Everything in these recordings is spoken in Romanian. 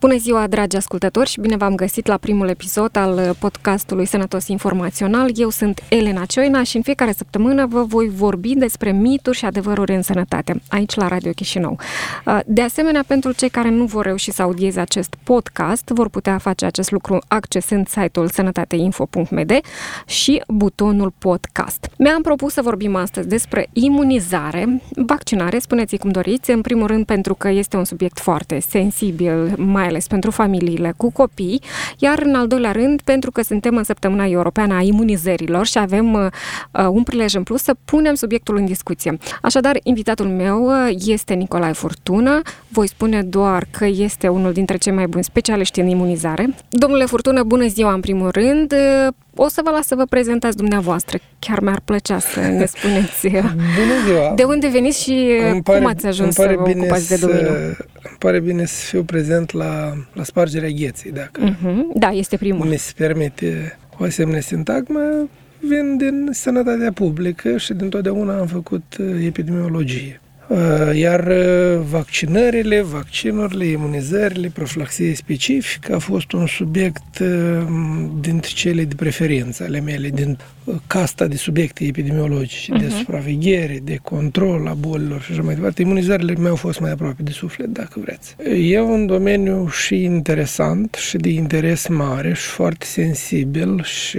Bună ziua, dragi ascultători, și bine v-am găsit la primul episod al podcastului Sănătos Informațional. Eu sunt Elena Cioina și în fiecare săptămână vă voi vorbi despre mituri și adevăruri în sănătate, aici la Radio Chișinău. De asemenea, pentru cei care nu vor reuși să audieze acest podcast, vor putea face acest lucru accesând site-ul sănătateinfo.md și butonul podcast. Mi-am propus să vorbim astăzi despre imunizare, vaccinare, spuneți cum doriți, în primul rând pentru că este un subiect foarte sensibil, mai ales ales pentru familiile cu copii, iar în al doilea rând pentru că suntem în săptămâna europeană a imunizărilor și avem uh, uh, un prilej în plus să punem subiectul în discuție. Așadar, invitatul meu uh, este Nicolae Furtună. Voi spune doar că este unul dintre cei mai buni specialiști în imunizare. Domnule Furtună, bună ziua în primul rând. O să vă las să vă prezentați dumneavoastră. Chiar mi-ar plăcea să ne spuneți Bună ziua! de unde veniți și pare, cum ați ajuns să vă ocupați de domeniu. Îmi pare bine să fiu prezent la, la spargerea gheții, dacă uh-huh. Da, este primul. mi se permite o asemenea sintagmă. Vin din sănătatea publică și dintotdeauna am făcut uh, epidemiologie. Uh, iar uh, vaccinările, vaccinurile, imunizările, profilaxie specifică a fost un subiect dintre cele de preferință ale mele, din casta de subiecte epidemiologice, uh-huh. de mhm. supraveghere, de control a bolilor și așa mai departe. Imunizările mi-au fost mai aproape de suflet, dacă vreți. E un domeniu și interesant și de interes mare și foarte sensibil și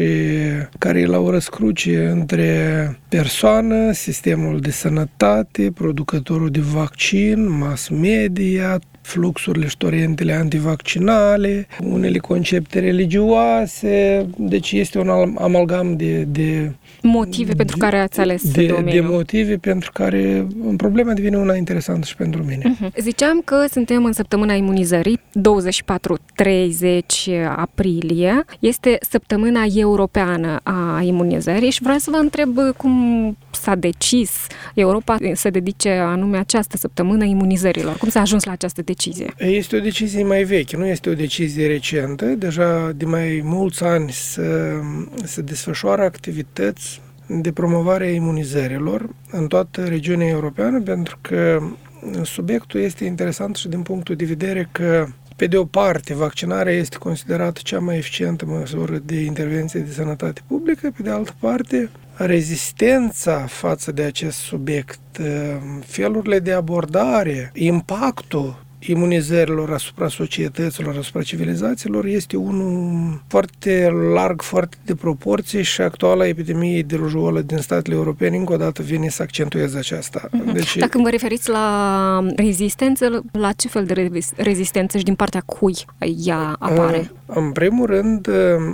care e la o răscruce între persoană, sistemul de sănătate, producătorul de vaccin, mass media, fluxurile și torentele antivaccinale, unele concepte religioase, deci este un amalgam de... de motive de, pentru care ați ales de, domeniul. De motive pentru care problema devine una interesantă și pentru mine. Uh-huh. Ziceam că suntem în săptămâna imunizării, 24-30 aprilie. Este săptămâna europeană a imunizării și vreau să vă întreb cum s-a decis Europa să dedice anume această săptămână imunizărilor. Cum s-a ajuns la această decizie? Este o decizie mai veche, nu este o decizie recentă. Deja de mai mulți ani să se desfășoară activități de promovare a imunizărilor în toată regiunea europeană, pentru că subiectul este interesant și din punctul de vedere că pe de o parte, vaccinarea este considerată cea mai eficientă măsură de intervenție de sănătate publică, pe de altă parte, rezistența față de acest subiect, felurile de abordare, impactul imunizărilor asupra societăților, asupra civilizațiilor este unul foarte larg, foarte de proporție și actuala epidemie de rujolă din statele europene încă o dată vine să accentueze aceasta. Mhm. Deci, Dacă vă referiți la rezistență, la ce fel de rezistență și din partea cui ea apare? În primul rând,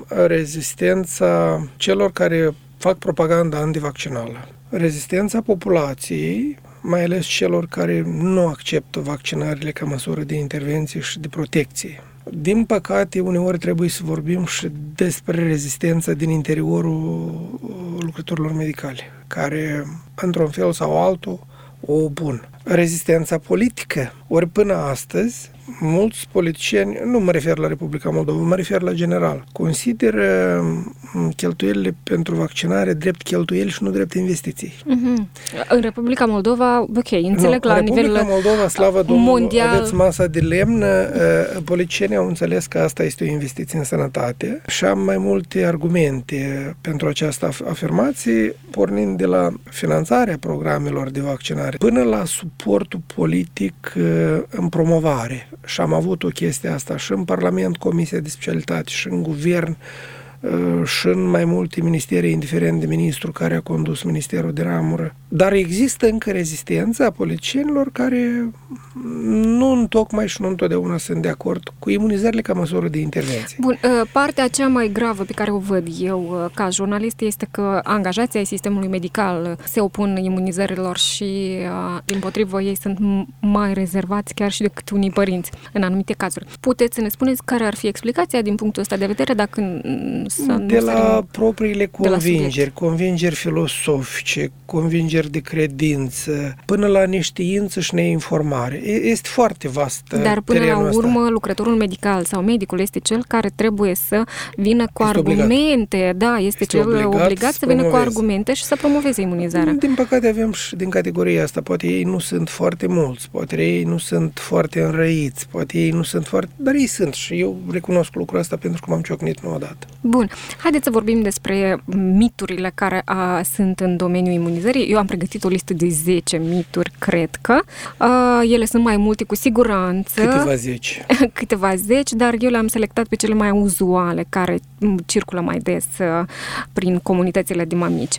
rezistența celor care fac propaganda antivaccinală. Rezistența populației mai ales celor care nu acceptă vaccinările ca măsură de intervenție și de protecție. Din păcate, uneori trebuie să vorbim și despre rezistența din interiorul lucrătorilor medicale, care, într-un fel sau altul, o opun. Rezistența politică, ori până astăzi, mulți politicieni, nu mă refer la Republica Moldova, mă refer la general, consideră mm, cheltuielile pentru vaccinare drept cheltuieli și nu drept investiții. Mm-hmm. În Republica Moldova, ok, înțeleg nu, la Republica nivel Moldova, slavă Domnului, mondial... aveți masa de lemn, uh, politicienii au înțeles că asta este o investiție în sănătate și am mai multe argumente pentru această afirmație, pornind de la finanțarea programelor de vaccinare până la suportul politic uh, în promovare și am avut o chestie asta și în Parlament, Comisia de Specialitate, și în Guvern, Uh, și în mai multe ministere, indiferent de ministru care a condus Ministerul de Ramură. Dar există încă rezistența a politicienilor care nu întocmai și nu întotdeauna sunt de acord cu imunizările ca măsură de intervenție. Bun, uh, partea cea mai gravă pe care o văd eu uh, ca jurnalist este că angajații ai sistemului medical se opun imunizărilor și, din potrivă, ei sunt mai rezervați chiar și decât unii părinți în anumite cazuri. Puteți să ne spuneți care ar fi explicația din punctul ăsta de vedere dacă să nu de la sărim propriile de la convingeri, subiect. convingeri filosofice, convingeri de credință, până la neștiință și neinformare. E- Este foarte vast uh, Dar până la terenul ăsta. urmă, lucrătorul medical sau medicul este cel care trebuie să vină cu Este obligat. argumente. Da, este, Este cel obligat obligat, să să vină cu promoveze. argumente și să promoveze imunizarea. Din păcate avem și din categoria asta, poate ei nu sunt foarte mulți, poate ei nu sunt foarte înrăiți, poate ei nu sunt foarte... Dar ei sunt și eu recunosc lucrul ăsta pentru că m-am ciocnit nu odată. Bun, haideți să vorbim despre miturile care a, sunt în domeniul imunizării. Eu am pregătit o listă de 10 mituri, cred că. A, ele sunt mai multe, cu siguranță. Câteva zeci. câteva zeci, dar eu le-am selectat pe cele mai uzuale, care m, circulă mai des uh, prin comunitățile de mamici.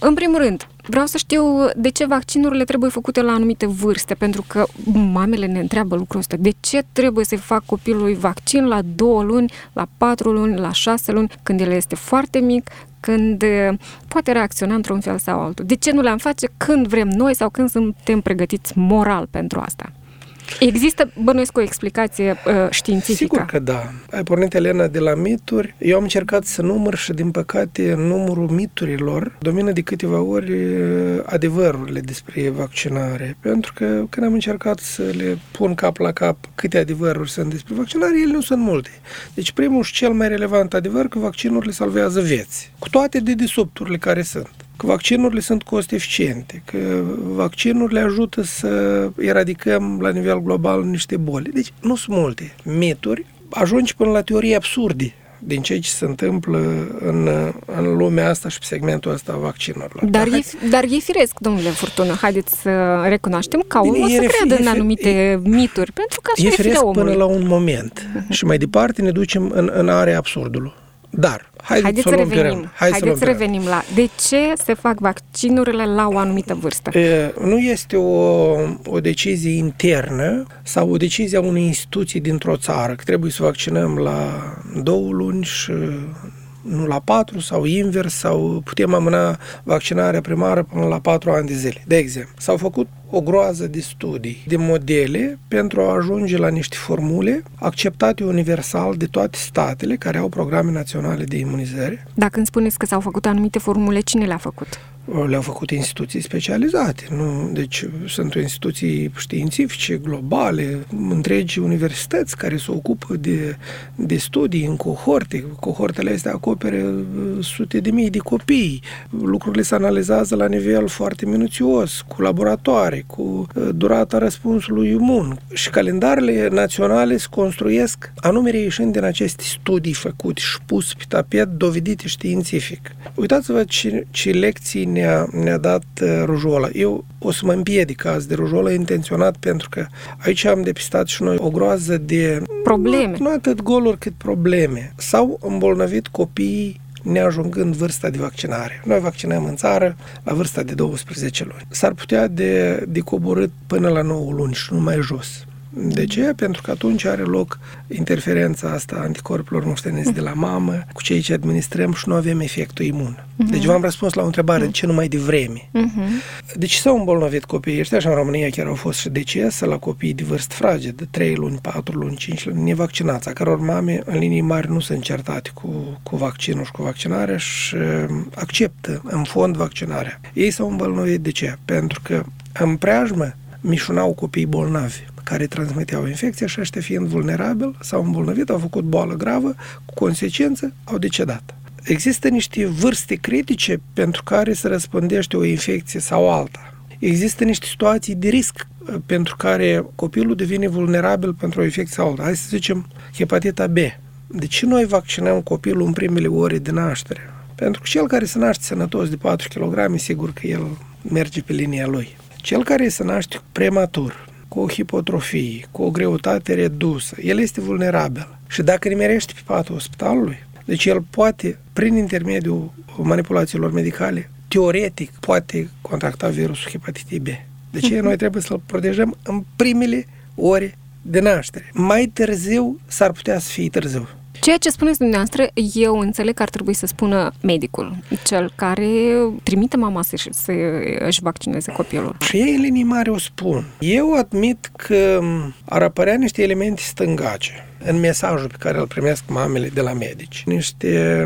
În primul rând, vreau să știu de ce vaccinurile trebuie făcute la anumite vârste, pentru că mamele ne întreabă lucrul ăsta. De ce trebuie să-i fac copilului vaccin la două luni, la patru luni, la șase luni, când el este foarte mic, când uh, poate reacționa într-un fel sau altul. De ce nu le-am face când vrem noi sau când suntem pregătiți moral pentru asta? Există, bănuiesc, o explicație uh, științifică. Sigur că da. Ai pornit, Elena, de la mituri. Eu am încercat să număr și, din păcate, numărul miturilor domină de câteva ori uh, adevărurile despre vaccinare. Pentru că când am încercat să le pun cap la cap câte adevăruri sunt despre vaccinare, ele nu sunt multe. Deci primul și cel mai relevant adevăr că vaccinurile salvează vieți. Cu toate dedesubturile care sunt că vaccinurile sunt cost eficiente, că vaccinurile ajută să eradicăm la nivel global niște boli. Deci nu sunt multe mituri, ajungi până la teorii absurde din ceea ce se întâmplă în, în lumea asta și pe segmentul ăsta a vaccinurilor. Dar, Hai- e, dar e firesc, domnule Furtună, haideți să recunoaștem că Bine, omul o e să ref- creadă e în fi- anumite mituri, pentru că așa e e, firea firesc omului. până la un moment și mai departe ne ducem în, în area absurdului. Dar, haideți, Haideți să să o luăm pe revenim, rând. Hai să haideți să luăm pe rând. revenim la de ce se fac vaccinurile la o anumită vârstă. E, Nu este o, o decizie internă sau o decizie a unei instituții dintr-o țară, că trebuie să vaccinăm la două luni și nu la patru sau invers sau putem amâna vaccinarea primară până la patru ani de zile. De exemplu, s-au făcut o groază de studii, de modele pentru a ajunge la niște formule acceptate universal de toate statele care au programe naționale de imunizare. Dacă îmi spuneți că s-au făcut anumite formule, cine le-a făcut? le-au făcut instituții specializate. Nu? Deci sunt instituții științifice, globale, întregi universități care se ocupă de, de studii în cohorte. Cohortele astea acoperă uh, sute de mii de copii. Lucrurile se analizează la nivel foarte minuțios, cu laboratoare, cu uh, durata răspunsului imun. Și calendarele naționale se construiesc anume reieșind din aceste studii făcute și pus pe tapet, dovedite științific. Uitați-vă ce, ce lecții ne-a, ne-a dat uh, rujola. Eu o să mă împiedic azi de rujola intenționat pentru că aici am depistat și noi o groază de... Probleme. Nu, nu atât goluri cât probleme. S-au îmbolnăvit copiii neajungând vârsta de vaccinare. Noi vaccinăm în țară la vârsta de 12 luni. S-ar putea de, de coborât până la 9 luni și nu mai jos. De ce? Pentru că atunci are loc interferența asta a anticorpilor moșteniți de la mamă cu cei ce administrăm și nu avem efectul imun. Deci v-am răspuns la o întrebare, de ce nu mai devreme? Uh-huh. Deci s-au îmbolnăvit copiii ăștia și în România chiar au fost și decese la copii de vârstă fragedă, de 3 luni, 4 luni, 5 luni, nevaccinați, a căror mame în linii mari nu sunt certate cu, cu vaccinul și cu vaccinarea și uh, acceptă în fond vaccinarea. Ei s-au îmbolnăvit de ce? Pentru că în preajmă mișunau copii bolnavi care transmiteau infecția și ăștia fiind vulnerabili s-au îmbolnăvit, au făcut boală gravă, cu consecință au decedat. Există niște vârste critice pentru care se răspândește o infecție sau alta. Există niște situații de risc uh, pentru care copilul devine vulnerabil pentru o infecție sau alta. Hai să zicem hepatita B. De ce noi vaccinăm copilul în primele ore de naștere? Pentru că cel care se naște sănătos de 4 kg, sigur că el merge pe linia lui. Cel care se naște prematur, cu o hipotrofie, cu o greutate redusă, el este vulnerabil. Și dacă nimerește pe patul spitalului, deci el poate, prin intermediul manipulațiilor medicale, teoretic poate contracta virusul hepatitei B. De ce noi trebuie să-l protejăm în primele ore de naștere? Mai târziu s-ar putea să fie târziu. Ceea ce spuneți dumneavoastră, eu înțeleg că ar trebui să spună medicul, cel care trimite mama să, să își vaccineze copilul. Și ei în linii mari o spun. Eu admit că ar apărea niște elemente stângace în mesajul pe care îl primesc mamele de la medici. Niște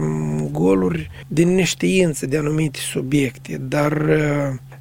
goluri din neștiință de anumite subiecte, dar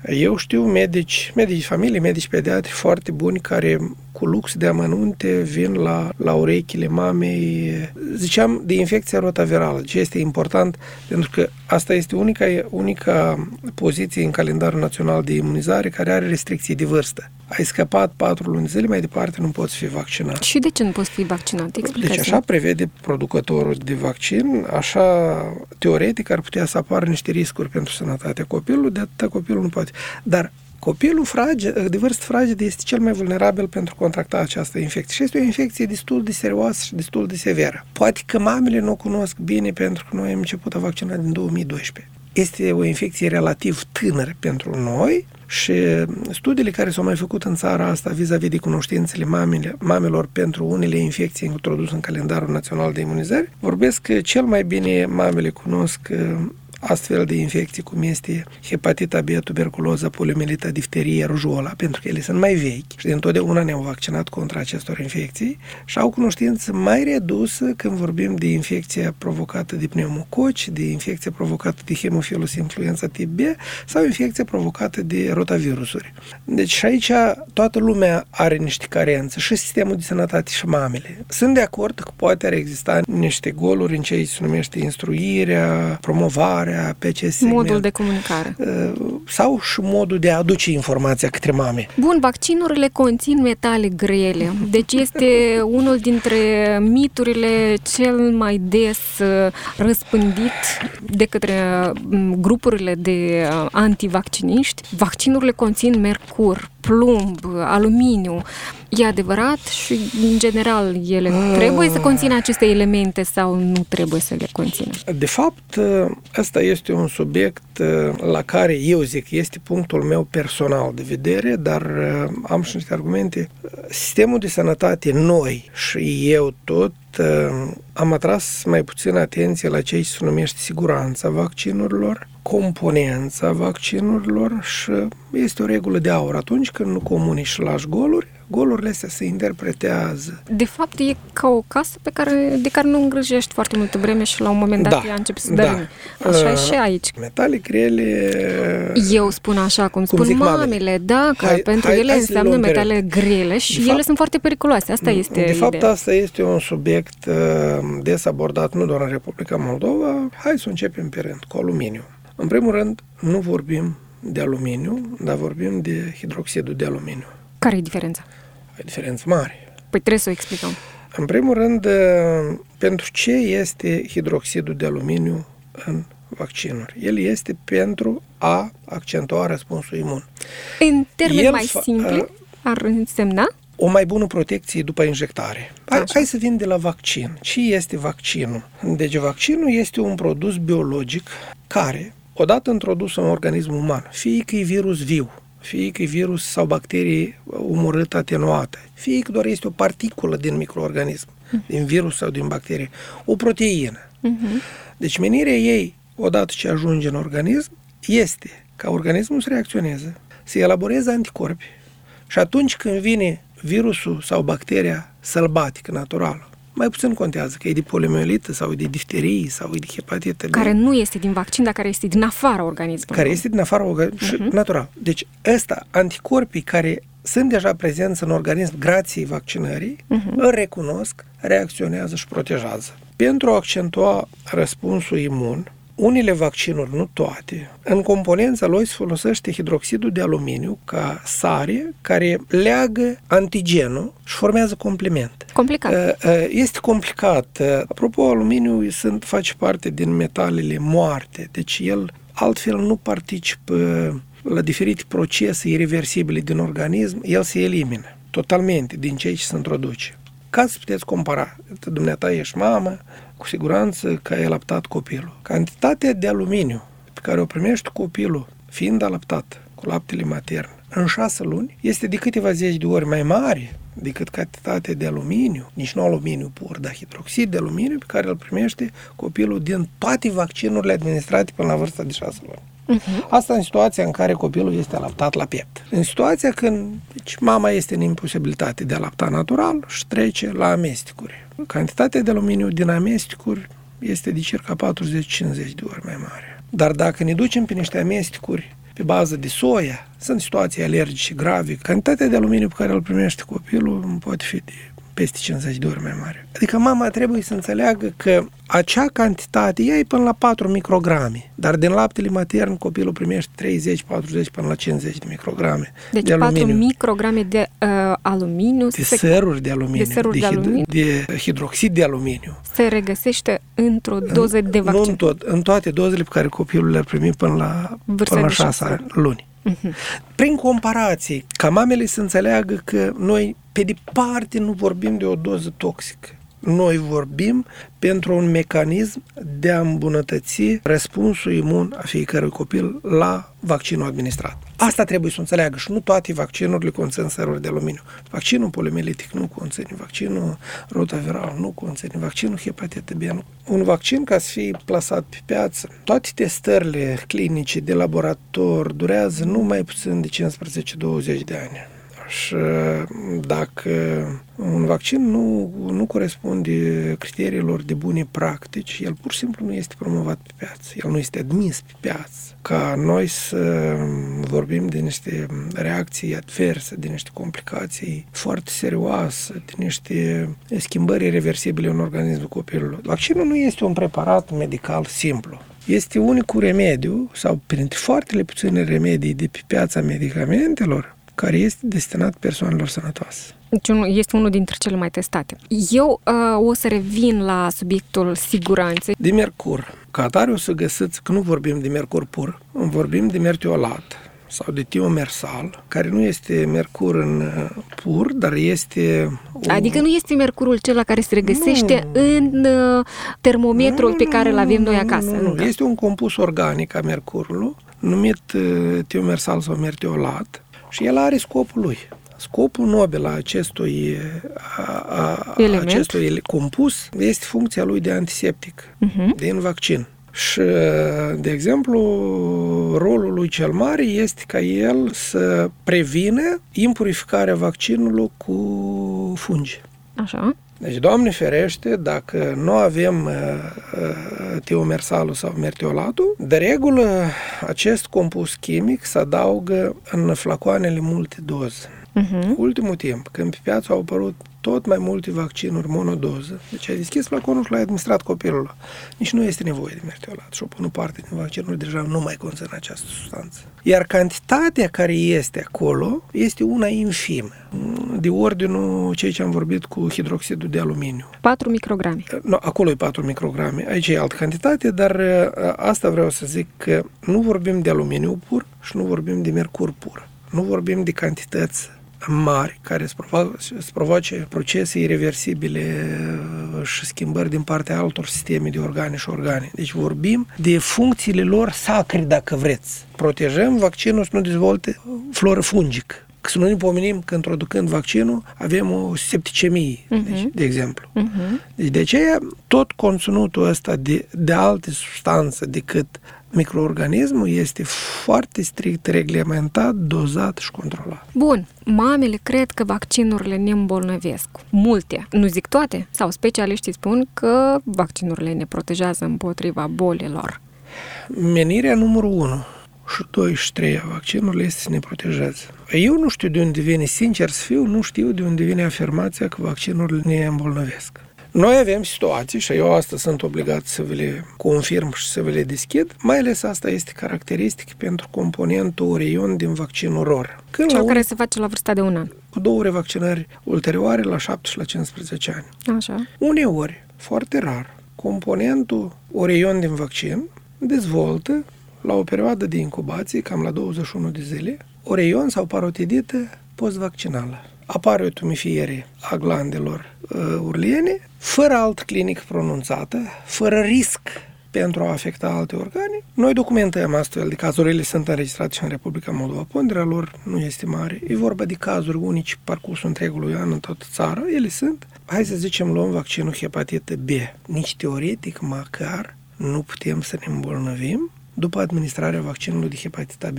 eu știu medici, medici familie, medici pediatri foarte buni care cu lux de amănunte vin la, la urechile mamei. Ziceam de infecția rotavirală, ce este important, pentru că asta este unica, unica poziție în calendarul național de imunizare care are restricții de vârstă. Ai scăpat patru luni zile, mai departe nu poți fi vaccinat. Și de ce nu poți fi vaccinat? Explicați deci așa prevede producătorul de vaccin, așa teoretic ar putea să apară niște riscuri pentru sănătatea copilului, de atâta copilul nu poate. Dar Copilul fraged, de vârstă fragedă este cel mai vulnerabil pentru a contracta această infecție și este o infecție destul de serioasă și destul de severă. Poate că mamele nu o cunosc bine pentru că noi am început a vaccina din 2012. Este o infecție relativ tânără pentru noi și studiile care s-au mai făcut în țara asta vis-a-vis de cunoștințele mamele, mamelor pentru unele infecții introduse în calendarul național de imunizare vorbesc că cel mai bine mamele cunosc astfel de infecții cum este hepatita B, tuberculoza, poliomielita, difterie, rujola, pentru că ele sunt mai vechi și de întotdeauna ne-au vaccinat contra acestor infecții și au cunoștință mai redusă când vorbim de infecția provocată de pneumococi, de infecția provocată de hemofilus influenza tip B sau infecția provocată de rotavirusuri. Deci și aici toată lumea are niște carențe, și sistemul de sănătate și mamele. Sunt de acord că poate ar exista niște goluri în ce se numește instruirea, promovarea, comunicarea pe acest segment. Modul de comunicare. Uh, sau și modul de a aduce informația către mame. Bun, vaccinurile conțin metale grele, deci este unul dintre miturile cel mai des uh, răspândit de către mm, grupurile de uh, antivacciniști. Vaccinurile conțin mercur, plumb, aluminiu. E adevărat și, în general, ele uh. trebuie să conțină aceste elemente sau nu trebuie să le conțină? De fapt, ăsta este un subiect uh, la care eu zic, este punctul meu personal de vedere, dar uh, am și niște argumente. Sistemul de sănătate noi și eu tot am atras mai puțin atenție la ce se numește siguranța vaccinurilor, componența vaccinurilor și este o regulă de aur. Atunci când nu comunici și lași goluri, golurile astea se interpretează. De fapt, e ca o casă pe care, de care nu îngrijești foarte multă vreme și la un moment dat da, ea începe să da. Așa uh, e și aici. Metale grele... Eu spun așa, cum, cum spun mamele, mamele, da, că hai, pentru hai, ele hai înseamnă metale grele și de ele fapt, sunt foarte periculoase. Asta este De fapt, ideea. asta este un subiect uh, des abordat nu doar în Republica Moldova. Hai să începem pe rând, cu aluminiu. În primul rând, nu vorbim de aluminiu, dar vorbim de hidroxidul de aluminiu. Care e diferența? E diferență mare. Păi trebuie să o explicăm. În primul rând, pentru ce este hidroxidul de aluminiu în vaccinuri? El este pentru a accentua răspunsul imun. În termeni El mai simpli, ar însemna? O mai bună protecție după injectare. Hai, hai să vin de la vaccin. Ce este vaccinul? Deci vaccinul este un produs biologic care, odată introdus în organismul uman, fie că e virus viu, fie că e virus sau bacterii umorât atenuate, fie că doar este o particulă din microorganism, uh-huh. din virus sau din bacterie, o proteină. Uh-huh. Deci menirea ei, odată ce ajunge în organism, este ca organismul să reacționeze, să elaboreze anticorpi și atunci când vine virusul sau bacteria sălbatică, naturală, mai puțin contează că e de poliomielită sau e de difterie sau e de hepatită B. Care nu este din vaccin, dar care este din afara organismului. Care este din afara organismului uh-huh. natural. Deci ăsta, anticorpii care sunt deja prezenți în organism grație vaccinării, uh-huh. îl recunosc, reacționează și protejează. Pentru a accentua răspunsul imun, unele vaccinuri, nu toate, în componența lui se folosește hidroxidul de aluminiu ca sare care leagă antigenul și formează complement. Complicat. Uh, uh, este complicat. Uh, apropo, aluminiu sunt, face parte din metalele moarte, deci el altfel nu participă la diferite procese irreversibile din organism, el se elimină totalmente din cei ce se introduce. Ca să puteți compara, dumneata ești mamă, cu siguranță că ai alăptat copilul. Cantitatea de aluminiu pe care o primești copilul fiind alăptat cu laptele matern în șase luni este de câteva zeci de ori mai mare decât cantitatea de aluminiu, nici nu aluminiu pur, dar hidroxid de aluminiu pe care îl primește copilul din toate vaccinurile administrate până la vârsta de șase luni. Uh-huh. Asta în situația în care copilul este alaptat la piept. În situația când deci, mama este în imposibilitate de a lapta natural și trece la amestecuri. Cantitatea de aluminiu din amestecuri este de circa 40-50 de ori mai mare. Dar dacă ne ducem pe niște amestecuri pe bază de soia, sunt situații alergice grave, cantitatea de aluminiu pe care îl primește copilul poate fi de peste 50 de ori mai mare. Adică mama trebuie să înțeleagă că acea cantitate ea e până la 4 micrograme, dar din laptele matern copilul primește 30, 40 până la 50 de micrograme deci de aluminiu. 4 micrograme de uh, aluminiu de se, săruri de aluminiu, de, săruri de, de, aluminiu. de hidroxid de aluminiu. Se regăsește într-o doză de vaccin. Nu în, tot, în toate dozele pe care copilul le-ar primi până la, până la 6 luni. Uh-huh. Prin comparație, ca mamele să înțeleagă că noi pe departe nu vorbim de o doză toxică. Noi vorbim pentru un mecanism de a îmbunătăți răspunsul imun a fiecărui copil la vaccinul administrat. Asta trebuie să înțeleagă și nu toate vaccinurile conțin săruri de aluminiu. Vaccinul polimielitic nu conține, vaccinul rotaviral nu conține, vaccinul hepatită B nu. Un vaccin ca să fie plasat pe piață, toate testările clinice de laborator durează nu mai puțin de 15-20 de ani și dacă un vaccin nu, nu corespunde criteriilor de bune practici, el pur și simplu nu este promovat pe piață, el nu este admis pe piață. Ca noi să vorbim de niște reacții adverse, de niște complicații foarte serioase, de niște schimbări irreversibile în organismul copilului. Vaccinul nu este un preparat medical simplu este unicul remediu, sau printre foarte puține remedii de pe piața medicamentelor, care este destinat persoanelor sănătoase. Deci este unul dintre cele mai testate. Eu uh, o să revin la subiectul siguranței. De mercur. Ca atare o să găsiți că nu vorbim de mercur pur, vorbim de mertiolat sau de tiomersal, care nu este mercur în uh, pur, dar este... O... Adică nu este mercurul cel care se regăsește nu. în uh, termometrul nu, pe care îl avem noi acasă. Nu, nu, este un compus organic a mercurului, numit uh, tiomersal sau mertiolat, și el are scopul lui. Scopul nobil a acestui, a, a, acestui compus este funcția lui de antiseptic uh-huh. din vaccin. Și, de exemplu, rolul lui cel mare este ca el să prevină impurificarea vaccinului cu fungi. Așa. Deci, Doamne ferește, dacă nu avem uh, uh, tiomersalul sau mertiolatul, de regulă acest compus chimic se adaugă în flacoanele multe doze. Uh-huh. Ultimul timp, când pe piață au apărut tot mai multe vaccinuri monodoză. Deci ai deschis flaconul și l-ai administrat copilul. Nici nu este nevoie de mertiolat și o pun parte din vaccinuri deja nu mai conțin această substanță. Iar cantitatea care este acolo este una infimă, de ordinul ceea ce am vorbit cu hidroxidul de aluminiu. 4 micrograme. No, acolo e 4 micrograme. Aici e altă cantitate, dar uh, asta vreau să zic că nu vorbim de aluminiu pur și nu vorbim de mercur pur. Nu vorbim de cantități mari care să provoace procese irreversibile uh, și schimbări din partea altor sisteme de organe și organe. Deci vorbim de funcțiile lor sacre, dacă vreți. Protejăm vaccinul să nu dezvolte floră fungică. Că să nu ne pomenim că introducând vaccinul avem o septicemie, uh-huh. deci, de exemplu. Uh-huh. Deci de aceea tot conținutul ăsta de, de alte substanțe decât microorganismul este foarte strict reglementat, dozat și controlat. Bun, mamele cred că vaccinurile ne îmbolnăvesc. Multe, nu zic toate, sau specialiștii spun că vaccinurile ne protejează împotriva bolilor. Menirea numărul 1 și 2 și 3 a vaccinurilor este să ne protejeze. Eu nu știu de unde vine, sincer să fiu, nu știu de unde vine afirmația că vaccinurile ne îmbolnăvesc. Noi avem situații și eu asta sunt obligat să vă le confirm și să vă le deschid, mai ales asta este caracteristic pentru componentul Orion din vaccinul ROR. Când Cel un... care se face la vârsta de un an. Cu două revaccinări ulterioare la 7 și la 15 ani. Așa. Uneori, foarte rar, componentul Orion din vaccin dezvoltă la o perioadă de incubație, cam la 21 de zile, Orion sau parotidită post-vaccinală apare o tumefiere a glandelor uh, urliene, fără alt clinic pronunțată, fără risc pentru a afecta alte organe. Noi documentăm astfel de cazuri, ele sunt înregistrate și în Republica Moldova. Ponderea lor nu este mare. E vorba de cazuri unici parcursul întregului an în toată țara. Ele sunt. Hai să zicem, luăm vaccinul hepatită B. Nici teoretic, măcar, nu putem să ne îmbolnăvim după administrarea vaccinului de hepatita B.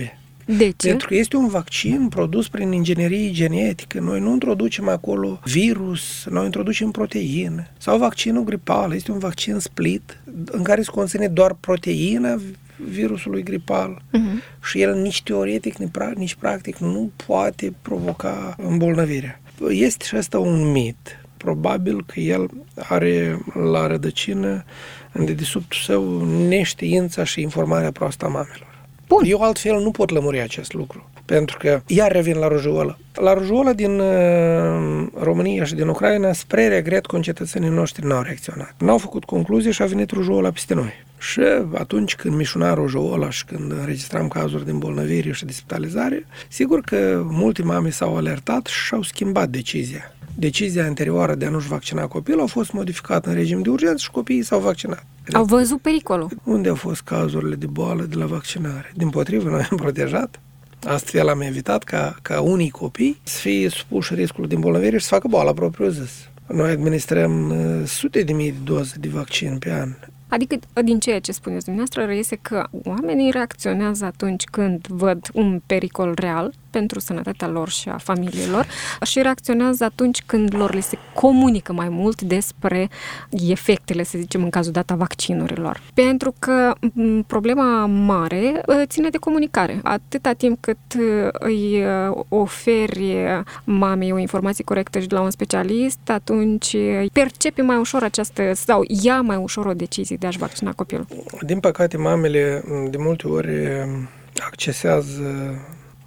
De ce? Pentru că este un vaccin produs prin inginerie genetică. Noi nu introducem acolo virus, noi introducem proteină. Sau vaccinul gripal, este un vaccin split în care se conține doar proteina virusului gripal uh-huh. și el nici teoretic, nici practic nu poate provoca îmbolnăvirea. Este și asta un mit. Probabil că el are la rădăcină în dedesubtul său neștiința și informarea proastă a mamelor. Bun. Eu altfel nu pot lămuri acest lucru. Pentru că iar revin la rujoulă. La rujoulă din uh, România și din Ucraina, spre regret, concetățenii noștri n-au reacționat. N-au făcut concluzie și a venit rujoula peste noi. Și atunci când mișuna rujoula și când înregistram cazuri de îmbolnăvire și de spitalizare, sigur că multe mame s-au alertat și au schimbat decizia decizia anterioară de a nu-și vaccina copilul a fost modificată în regim de urgență și copiii s-au vaccinat. Au văzut pericolul. Unde au fost cazurile de boală de la vaccinare? Din potrivă, noi am protejat. Astfel am evitat ca, ca unii copii să fie supuși riscului de îmbolnăvire și să facă boala propriu zis. Noi administrăm uh, sute de mii de doze de vaccin pe an. Adică, din ceea ce spuneți dumneavoastră, reiese că oamenii reacționează atunci când văd un pericol real pentru sănătatea lor și a familiilor și reacționează atunci când lor le se comunică mai mult despre efectele, să zicem, în cazul dat a vaccinurilor. Pentru că problema mare ă, ține de comunicare. Atâta timp cât ă, îi ă, oferi mamei o informație corectă și de la un specialist, atunci percepe mai ușor această sau ia mai ușor o decizie de a-și vaccina copilul. Din păcate, mamele de multe ori accesează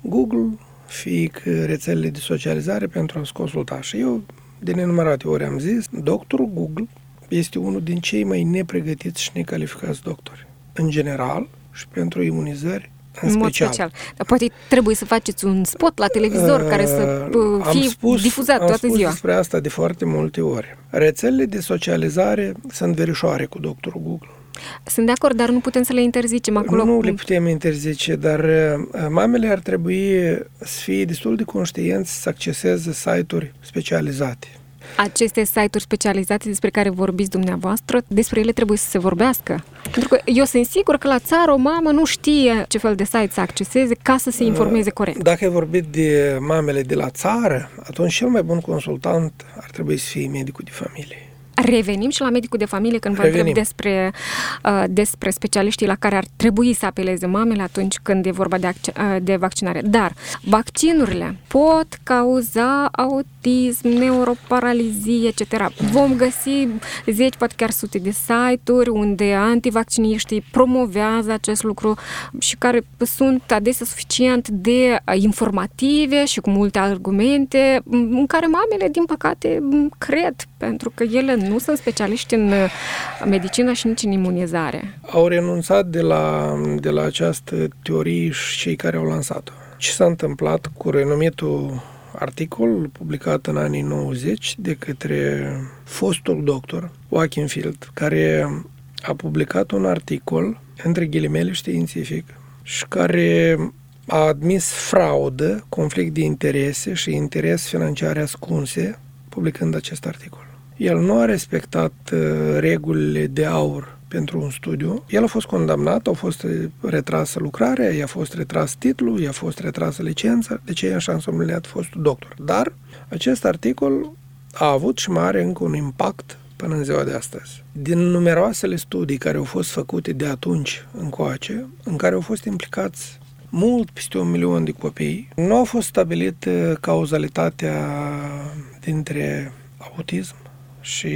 Google, fie că rețelele de socializare pentru a-ți consulta. Și eu, de nenumărate ori am zis, doctorul Google este unul din cei mai nepregătiți și necalificați doctori. În general și pentru imunizări în, în special. special. Dar poate trebuie să faceți un spot la televizor uh, care să uh, fie spus, difuzat toată am spus ziua. despre asta de foarte multe ori. Rețelele de socializare sunt verișoare cu doctorul Google. Sunt de acord, dar nu putem să le interzicem acolo. Nu le putem interzice, dar uh, mamele ar trebui să fie destul de conștienți să acceseze site-uri specializate. Aceste site-uri specializate despre care vorbiți dumneavoastră, despre ele trebuie să se vorbească. Pentru că eu sunt sigur că la țară o mamă nu știe ce fel de site să acceseze ca să se uh, informeze corect. Dacă ai vorbit de mamele de la țară, atunci cel mai bun consultant ar trebui să fie medicul de familie. Revenim și la medicul de familie când vă Revenim. întreb despre, uh, despre specialiștii la care ar trebui să apeleze mamele atunci când e vorba de, uh, de vaccinare. Dar vaccinurile pot cauza autism, neuroparalizie, etc. Vom găsi zeci, poate chiar sute de site-uri unde antivacciniștii promovează acest lucru și care sunt adesea suficient de informative și cu multe argumente în care mamele, din păcate, cred pentru că ele nu sunt specialiști în uh, medicină și nici în imunizare. Au renunțat de la, de la această teorie și cei care au lansat-o. Ce s-a întâmplat cu renumitul articol publicat în anii 90 de către fostul doctor Joachim Field, care a publicat un articol, între ghilimele științific, și care a admis fraudă, conflict de interese și interes financiare ascunse, publicând acest articol. El nu a respectat uh, regulile de aur pentru un studiu. El a fost condamnat, a fost retrasă lucrarea, i-a fost retras titlul, i-a fost retrasă licența, de ce i-a însubliat fost doctor. Dar acest articol a avut și mai are încă un impact până în ziua de astăzi. Din numeroasele studii care au fost făcute de atunci încoace, în care au fost implicați mult peste un milion de copii, nu a fost stabilit cauzalitatea dintre autism, și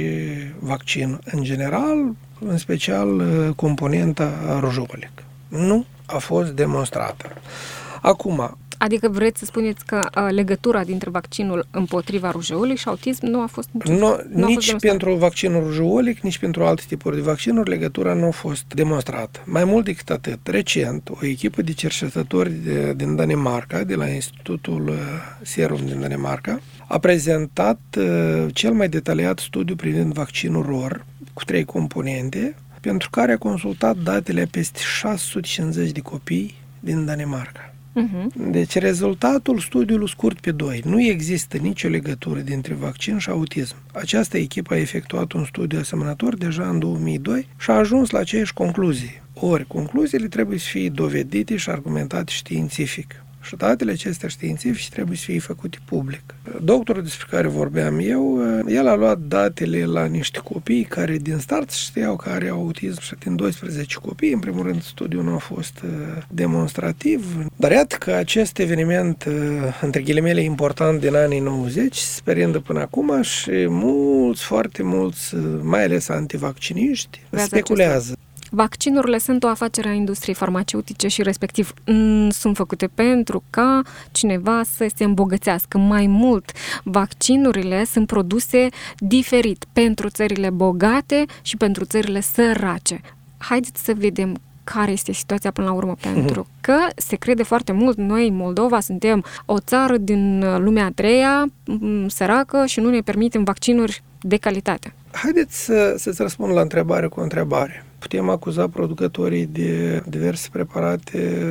vaccin în general, în special uh, componenta rujolic. Nu a fost demonstrată. Acum, Adică vreți să spuneți că uh, legătura dintre vaccinul împotriva rujeolii și autism nu a fost nu, nu Nici fost pentru vaccinul rujeolic, nici pentru alte tipuri de vaccinuri, legătura nu a fost demonstrată. Mai mult decât atât, recent, o echipă de cercetători de, din Danemarca, de la Institutul uh, Serum din Danemarca, a prezentat uh, cel mai detaliat studiu privind vaccinul ROR cu trei componente, pentru care a consultat datele peste 650 de copii din Danemarca. Uh-huh. Deci rezultatul studiului scurt pe 2. Nu există nicio legătură dintre vaccin și autism. Această echipă a efectuat un studiu asemănător deja în 2002 și a ajuns la aceeași concluzie. Ori, concluziile trebuie să fie dovedite și argumentate științific. Și datele acestea științifice trebuie să fie făcute public. Doctorul despre care vorbeam eu, el a luat datele la niște copii care din start știau că are autism și din 12 copii. În primul rând, studiul nu a fost uh, demonstrativ. Dar iată că acest eveniment, uh, între ghilimele, important din anii 90, se până acum și mulți, foarte mulți, uh, mai ales antivacciniști, speculează. Vaccinurile sunt o afacere a industriei farmaceutice și respectiv sunt făcute pentru ca cineva să se îmbogățească mai mult. Vaccinurile sunt produse diferit pentru țările bogate și pentru țările sărace. Haideți să vedem care este situația până la urmă, pentru că se crede foarte mult, noi, Moldova, suntem o țară din lumea a treia, săracă și nu ne permitem vaccinuri de calitate. Haideți să, să-ți răspund la întrebare cu o întrebare. Putem acuza producătorii de diverse preparate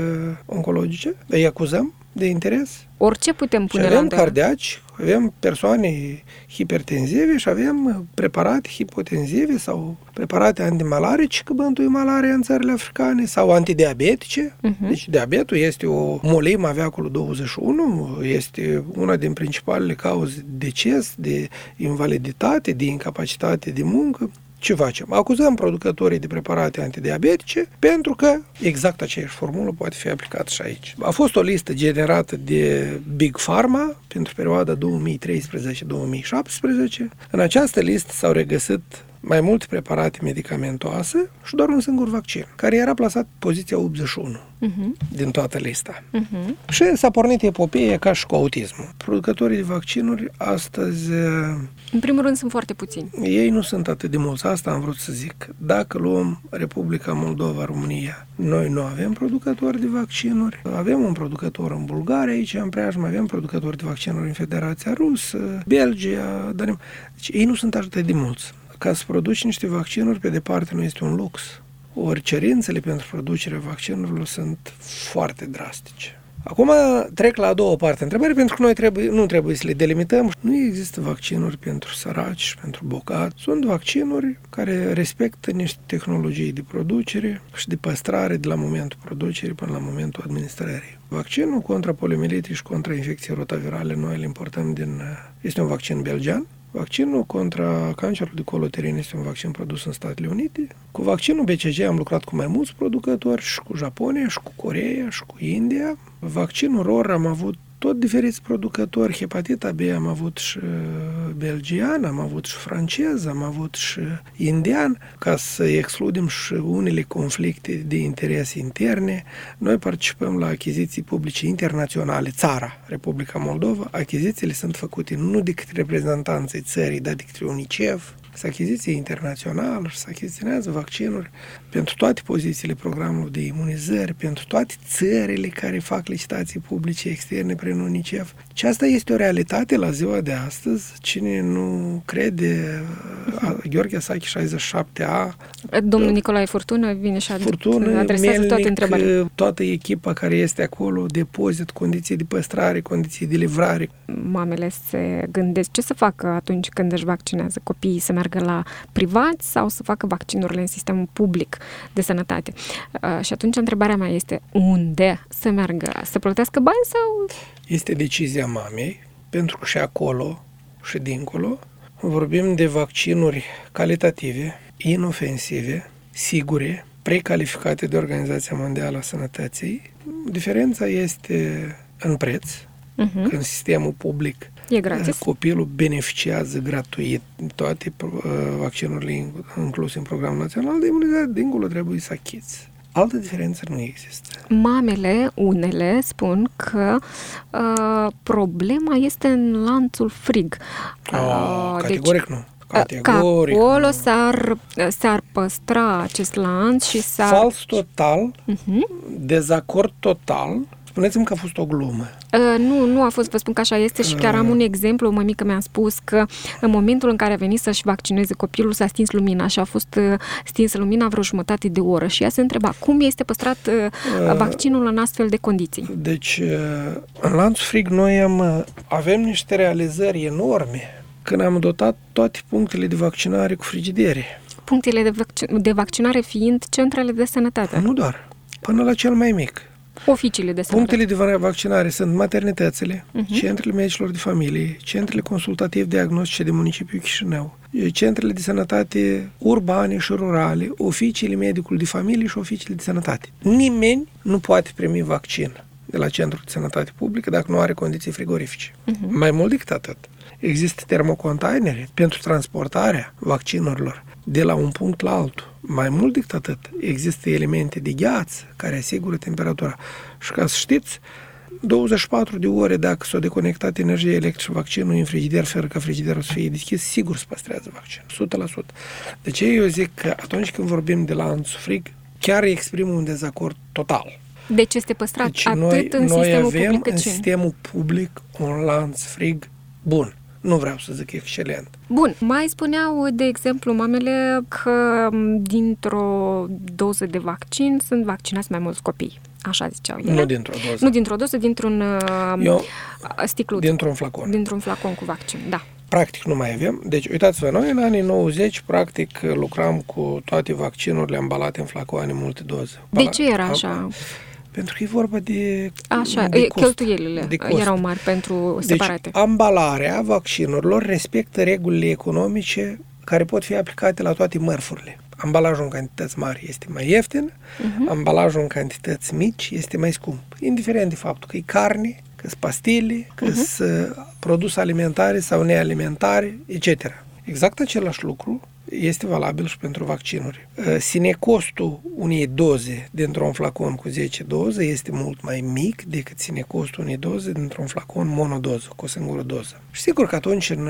oncologice? Îi acuzăm de interes? Orice putem pune și avem la cardiaci, avem persoane hipertenzive și avem preparate hipotenzive sau preparate antimalarice, că bântuie malaria în țările africane, sau antidiabetice. Uh-huh. Deci diabetul este o molimă a veacului 21, este una din principalele cauze de deces, de invaliditate, de incapacitate de muncă ce facem? Acuzăm producătorii de preparate antidiabetice pentru că exact aceeași formulă poate fi aplicată și aici. A fost o listă generată de Big Pharma pentru perioada 2013-2017. În această listă s-au regăsit mai multe preparate medicamentoase și doar un singur vaccin, care era plasat poziția 81 uh-huh. Mhm. din toată lista. Uh-huh. Și s-a pornit epopeea ca și cu autismul. Producătorii de vaccinuri astăzi... În primul rând sunt foarte puțini. Ei nu sunt atât de mulți, asta am vrut să zic. Dacă luăm Republica Moldova, România, noi nu avem producători de vaccinuri, avem un producător în Bulgaria, aici în preajmă avem producători de vaccinuri în Federația Rusă, Belgia, Danem... Deci ei nu sunt atât de mulți ca să produci niște vaccinuri, pe departe, nu este un lux. Ori cerințele pentru producerea vaccinurilor sunt foarte drastice. Acum trec la a doua parte întrebare, pentru că noi trebuie, nu trebuie să le delimităm. Nu există vaccinuri pentru săraci și pentru bogați. Sunt vaccinuri care respectă niște tehnologii de producere și de păstrare de la momentul producerii până la momentul administrării. Vaccinul contra poliomielitii și contra infecției rotavirale noi îl importăm din... Este un vaccin belgian, Vaccinul contra cancerului de coloterin este un vaccin produs în Statele Unite. Cu vaccinul BCG am lucrat cu mai mulți producători și cu Japonia, și cu Coreea, și cu India. Vaccinul ROR am avut tot diferiți producători. Hepatita B am avut și belgian, am avut și francez, am avut și indian, ca să excludem și unele conflicte de interes interne. Noi participăm la achiziții publice internaționale, țara, Republica Moldova. Achizițiile sunt făcute nu de către reprezentanții țării, dar de către UNICEF, să achiziție internațională și să achiziționează vaccinuri pentru toate pozițiile programului de imunizări, pentru toate țările care fac licitații publice externe prin UNICEF. Și asta este o realitate la ziua de astăzi. Cine nu crede, Gheorghe Sachi 67A... Domnul Nicolae Furtună vine și Furtună, adresează Melnic, toate întrebările. Toată echipa care este acolo, depozit, condiții de păstrare, condiții de livrare. Mamele se gândesc ce să facă atunci când își vaccinează copiii, să meargă la privați sau să facă vaccinurile în sistemul public de sănătate. Uh, și atunci întrebarea mea este unde să meargă? Să plătească bani sau... Este decizia mamei, pentru că și acolo și dincolo vorbim de vaccinuri calitative, inofensive, sigure, precalificate de Organizația Mondială a Sănătății. Diferența este în preț, uh-huh. când sistemul public E gratis. Copilul beneficiază gratuit toate uh, vaccinurile incluse în programul național de imunizare, dincolo trebuie să achiți. Altă diferență nu există. Mamele, unele, spun că uh, problema este în lanțul frig. Oh, uh, categoric deci, nu. Categoric. Că acolo s-ar, s-ar păstra acest lanț și s-ar... Fals total, uh-huh. dezacord total spuneți-mi că a fost o glumă. Uh, nu, nu a fost, vă spun că așa este și chiar am un exemplu. O mămică mi-a spus că în momentul în care a venit să-și vaccineze copilul s-a stins lumina și a fost uh, stinsă lumina vreo jumătate de oră și ea se întreba cum este păstrat uh, vaccinul în astfel de condiții. Deci, uh, în lanțul frig noi am, uh, avem niște realizări enorme când am dotat toate punctele de vaccinare cu frigidere. Punctele de, vac- de vaccinare fiind centrele de sănătate, Nu doar, până la cel mai mic. Oficiile de sănătate. Punctele de vaccinare sunt maternitățile, uh-huh. centrele medicilor de familie, centrele consultativ-diagnostice de municipiul Chișinău, centrele de sănătate urbane și rurale, oficiile medicului de familie și oficiile de sănătate. Nimeni nu poate primi vaccin de la centrul de sănătate publică dacă nu are condiții frigorifice. Uh-huh. Mai mult decât atât, există termocontainere pentru transportarea vaccinurilor de la un punct la altul. Mai mult decât atât, există elemente de gheață care asigură temperatura. Și ca să știți, 24 de ore dacă s-a deconectat energia electrică vaccinul în frigider fără ca frigiderul să fie deschis, sigur se păstrează vaccinul, 100%. De ce eu zic că atunci când vorbim de lanțul frig, chiar exprim un dezacord total. Deci este păstrat Deci atât noi, în noi sistemul avem public cât în și în... sistemul public un lanț frig bun. Nu vreau să zic excelent. Bun, mai spuneau, de exemplu, mamele că m, dintr-o doză de vaccin sunt vaccinați mai mulți copii. Așa ziceau ele. Nu dintr-o doză. Nu dintr-o doză, dintr-un uh, Eu, sticluț. dintr-un flacon. Dintr-un flacon cu vaccin, da. Practic nu mai avem. Deci, uitați-vă, noi în anii 90, practic, lucram cu toate vaccinurile ambalate în flacoane multe doze. De Bala- ce era am- așa? Pentru că e vorba de, Așa, de e, cost. cheltuielile de cost. erau mari pentru Deci, separate. ambalarea vaccinurilor respectă regulile economice care pot fi aplicate la toate mărfurile. Ambalajul în cantități mari este mai ieftin, Mhm. ambalajul în cantități mici este mai scump. Indiferent de faptul că e carne, că sunt pastile, că Mhm. sunt produse alimentare sau nealimentare, etc. Exact același lucru este valabil și pentru vaccinuri. Uh, Sine costul unei doze dintr-un flacon cu 10 doze este mult mai mic decât sine costul unei doze dintr-un flacon monodoză, cu o singură doză. Și sigur că atunci în,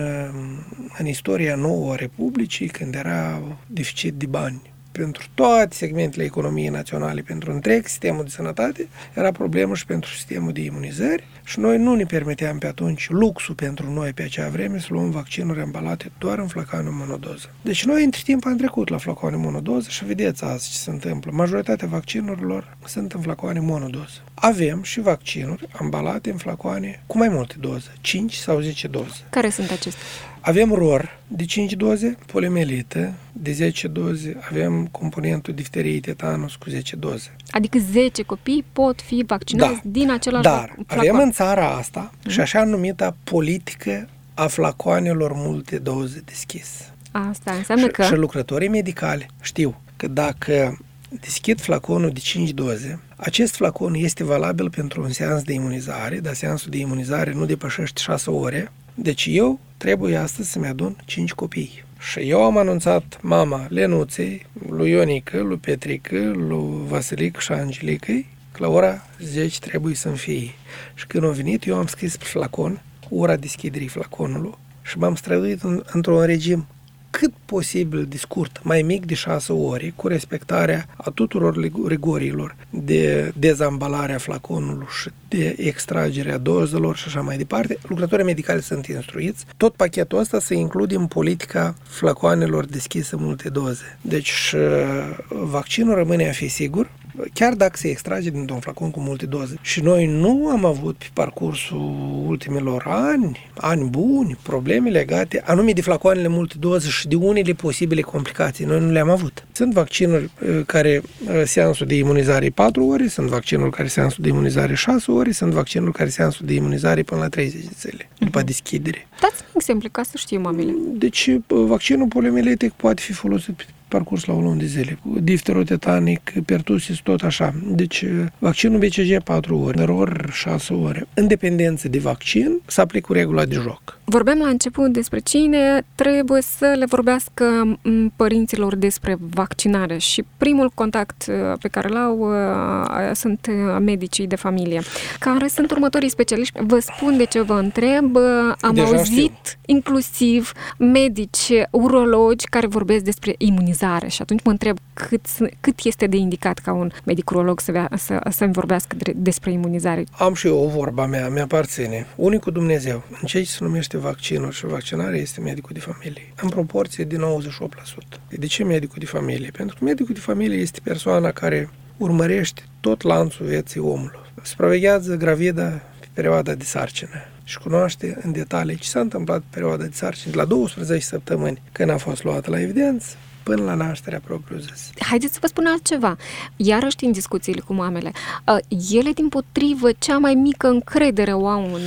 în istoria nouă a Republicii, când era deficit de bani pentru toate segmentele economiei naționale, pentru întreg sistemul de sănătate, era problemă și pentru sistemul de imunizări și noi nu ne permiteam pe atunci luxul pentru noi pe acea vreme să luăm vaccinuri ambalate doar în flacoane monodoză. Deci noi între timp am trecut la flacoane monodoză și vedeți azi ce se întâmplă. Majoritatea vaccinurilor sunt în flacoane monodoză. Avem și vaccinuri ambalate în flacoane cu mai multe doze, 5 sau 10 doze. Care sunt acestea? Avem ROR de 5 doze, polimelită de 10 doze, avem componentul difteriei tetanus cu 10 doze. Adică 10 copii pot fi vaccinați Da. din același Dar flacon. avem în țara asta și așa numita politică a flacoanelor multe doze deschis. Asta înseamnă și, că... și lucrătorii medicali știu că dacă deschid flaconul de 5 doze, acest flacon este valabil pentru un seans de imunizare, dar seansul de imunizare nu depășește 6 ore, deci eu trebuie astăzi să-mi adun 5 copii. Și eu am anunțat mama Lenuței, lui Ionică, lui Petrică, lui Vasilic și Angelicăi că la ora 10 trebuie să-mi fie. Și când au venit, eu am scris pe flacon ora deschiderii flaconului și m-am străduit în, într-un regim cât posibil de scurt, mai mic de 6 ore, cu respectarea a tuturor lig- rigorilor de dezambalare a flaconului și de extragerea dozelor și așa mai departe. Lucrătorii medicali sunt instruiți. Tot pachetul ăsta se include în politica flacoanelor deschise multe doze. Deci și vaccinul rămâne a fi sigur, chiar dacă se extrage dintr-un flacon cu multe doze. Și noi nu am avut pe parcursul ultimilor ani, ani buni, probleme legate anume de flacoanele multe doze și de unele posibile complicații. Noi nu le-am avut. Sunt vaccinuri uh, care uh, seansul de imunizare e 4 ore, sunt vaccinuri care seansul de imunizare e 6 ore, sunt vaccinuri care seansul de imunizare e până la 30 de zile, după deschidere. Dați-mi exemple ca să știu mamele. Deci, uh, vaccinul poliomielitic poate fi folosit pe parcurs la o lună de zile. Difterotetanic, pertusis, tot așa. Deci, vaccinul BCG 4 ore, ROR 6 ore. În dependență de vaccin, se aplică regula de joc. Vorbeam la început despre cine trebuie să le vorbească părinților despre vaccinare și primul contact uh, pe care l-au uh, sunt uh, medicii de familie. Care sunt următorii specialiști? Vă spun de ce vă întreb. Am Deja auzit știu. inclusiv medici urologi care vorbesc despre imunizare și atunci mă întreb cât, cât este de indicat ca un medic urolog să, vea, să, să-mi vorbească despre imunizare. Am și eu o vorba mea, mi-aparține. Unicul Dumnezeu. În ce se numește vaccinul și vaccinarea este medicul de familie. În proporție de 98%. De ce medicul de familie? Pentru că medicul de familie este persoana care urmărește tot lanțul vieții omului. Supraveghează gravida pe perioada de sarcină și cunoaște în detalii ce s-a întâmplat pe perioada de sarcină de la 12 săptămâni când a fost luată la evidență până la nașterea propriu-zis. Haideți să vă spun altceva. Iarăși în discuțiile cu mamele, ele din potrivă cea mai mică încredere o au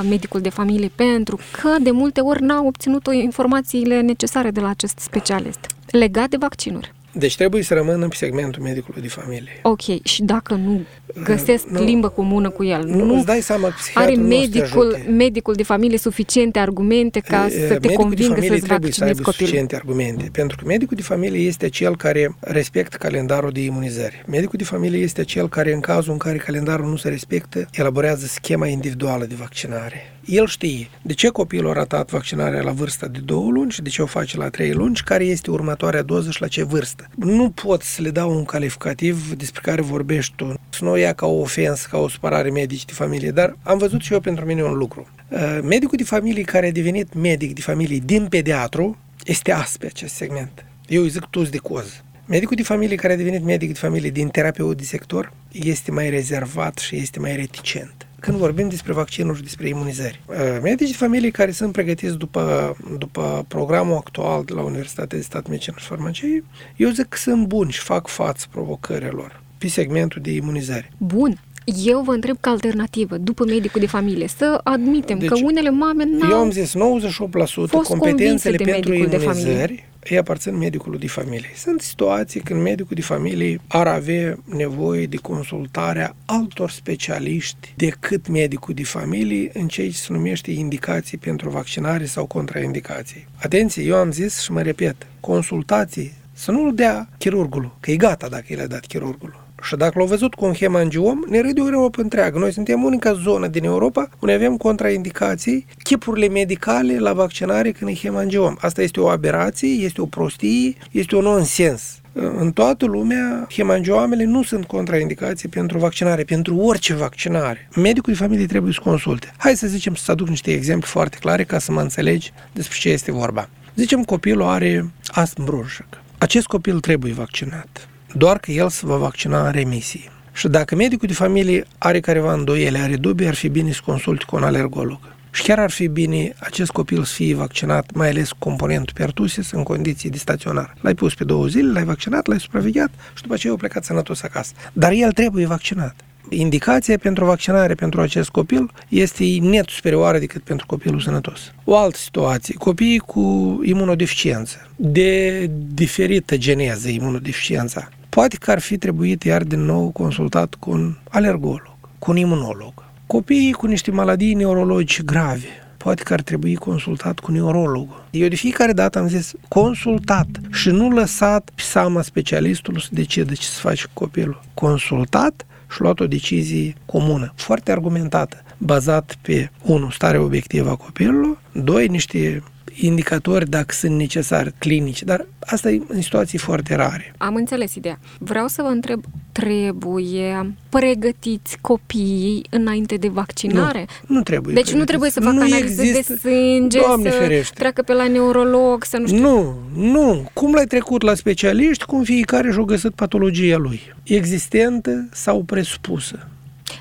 în medicul de familie pentru că de multe ori n-au obținut informațiile necesare de la acest specialist legat de vaccinuri. Deci trebuie să rămână pe segmentul medicului de familie. Ok, și dacă nu găsesc uh, nu, limbă comună cu el, nu, nu dai seama că are medicul, medicul de familie suficiente argumente ca uh, să te convingă să-ți trebuie să aibă suficiente argumente, pentru că medicul de familie este cel care respectă calendarul de imunizări. Medicul de familie este cel care, în cazul în care calendarul nu se respectă, elaborează schema individuală de vaccinare. El știe de ce copilul a ratat vaccinarea la vârsta de 2 luni și de ce o face la 3 luni și care este următoarea doză și la ce vârstă. Nu pot să le dau un calificativ despre care vorbești tu, să nu o ia ca o ofensă, ca o supărare medici de familie, dar am văzut și eu pentru mine un lucru. Uh, medicul de familie care a devenit medic de familie din pediatru este aspe acest segment. Eu îi zic tu de coză. Medicul de familie care a devenit medic de familie din terapeut de sector este mai rezervat și este mai reticent când vorbim despre vaccinuri și despre imunizări. Uh, medici de familie care sunt pregătiți după, după programul actual de la Universitatea de Stat Medicină și Farmacie, eu zic că sunt buni și fac față provocărilor pe segmentul de imunizare. Bun. Eu vă întreb ca alternativă, după medicul de familie, să admitem deci, că unele mame n-au Eu am zis 98% competențele pentru imunizări îi aparțin medicului de familie. Sunt situații când medicul de familie ar avea nevoie de consultarea altor specialiști decât medicul de familie în ceea ce se numește indicații pentru vaccinare sau contraindicații. Atenție, eu am zis și mă repet, consultații să nu-l dea chirurgul, că e gata dacă i l-a dat chirurgul. Și dacă l-au văzut cu un hemangiom, ne râde Europa întreagă. Noi suntem unica zonă din Europa unde avem contraindicații, chipurile medicale la vaccinare când e hemangiom. Asta este o aberație, este o prostie, este un nonsens. În toată lumea, hemangioamele nu sunt contraindicații pentru vaccinare, pentru orice vaccinare. Medicul de familie trebuie să consulte. Hai să zicem să aduc niște exemple foarte clare ca să mă înțelegi despre ce este vorba. Zicem copilul are astm bronșic. Acest copil trebuie vaccinat doar că el se va vaccina în remisie. Și dacă medicul de familie are careva îndoiele, are dubii, ar fi bine să consulte cu un alergolog. Și chiar ar fi bine acest copil să fie vaccinat, mai ales componentul pertusis, în condiții de staționar. L-ai pus pe două zile, l-ai vaccinat, l-ai supravegheat și după aceea o plecat sănătos acasă. Dar el trebuie vaccinat. Indicația pentru vaccinare pentru acest copil este net superioară decât pentru copilul sănătos. O altă situație, copiii cu imunodeficiență, de diferită geneză imunodeficiența, Poate că ar fi trebuit iar din nou consultat cu un alergolog, cu un imunolog. Copiii cu niște maladii neurologice grave, poate că ar trebui consultat cu neurolog. Eu de fiecare dată am zis consultat și nu lăsat pe seama specialistului să decide ce să faci cu copilul. Consultat și luat o decizie comună, foarte argumentată, bazat pe, unu, starea obiectivă a copilului, doi, niște indicatori dacă sunt necesari clinici, dar asta e în situații foarte rare. Am înțeles ideea. Vreau să vă întreb, trebuie pregătiți copiii înainte de vaccinare? Nu, nu trebuie. Deci pregătiți. nu trebuie să facă nu analize există... de sânge, Doamne să ferește. treacă pe la neurolog, să nu știu... Nu, nu. Cum l-ai trecut la specialiști, cum fiecare și-a găsit patologia lui. Existentă sau presupusă.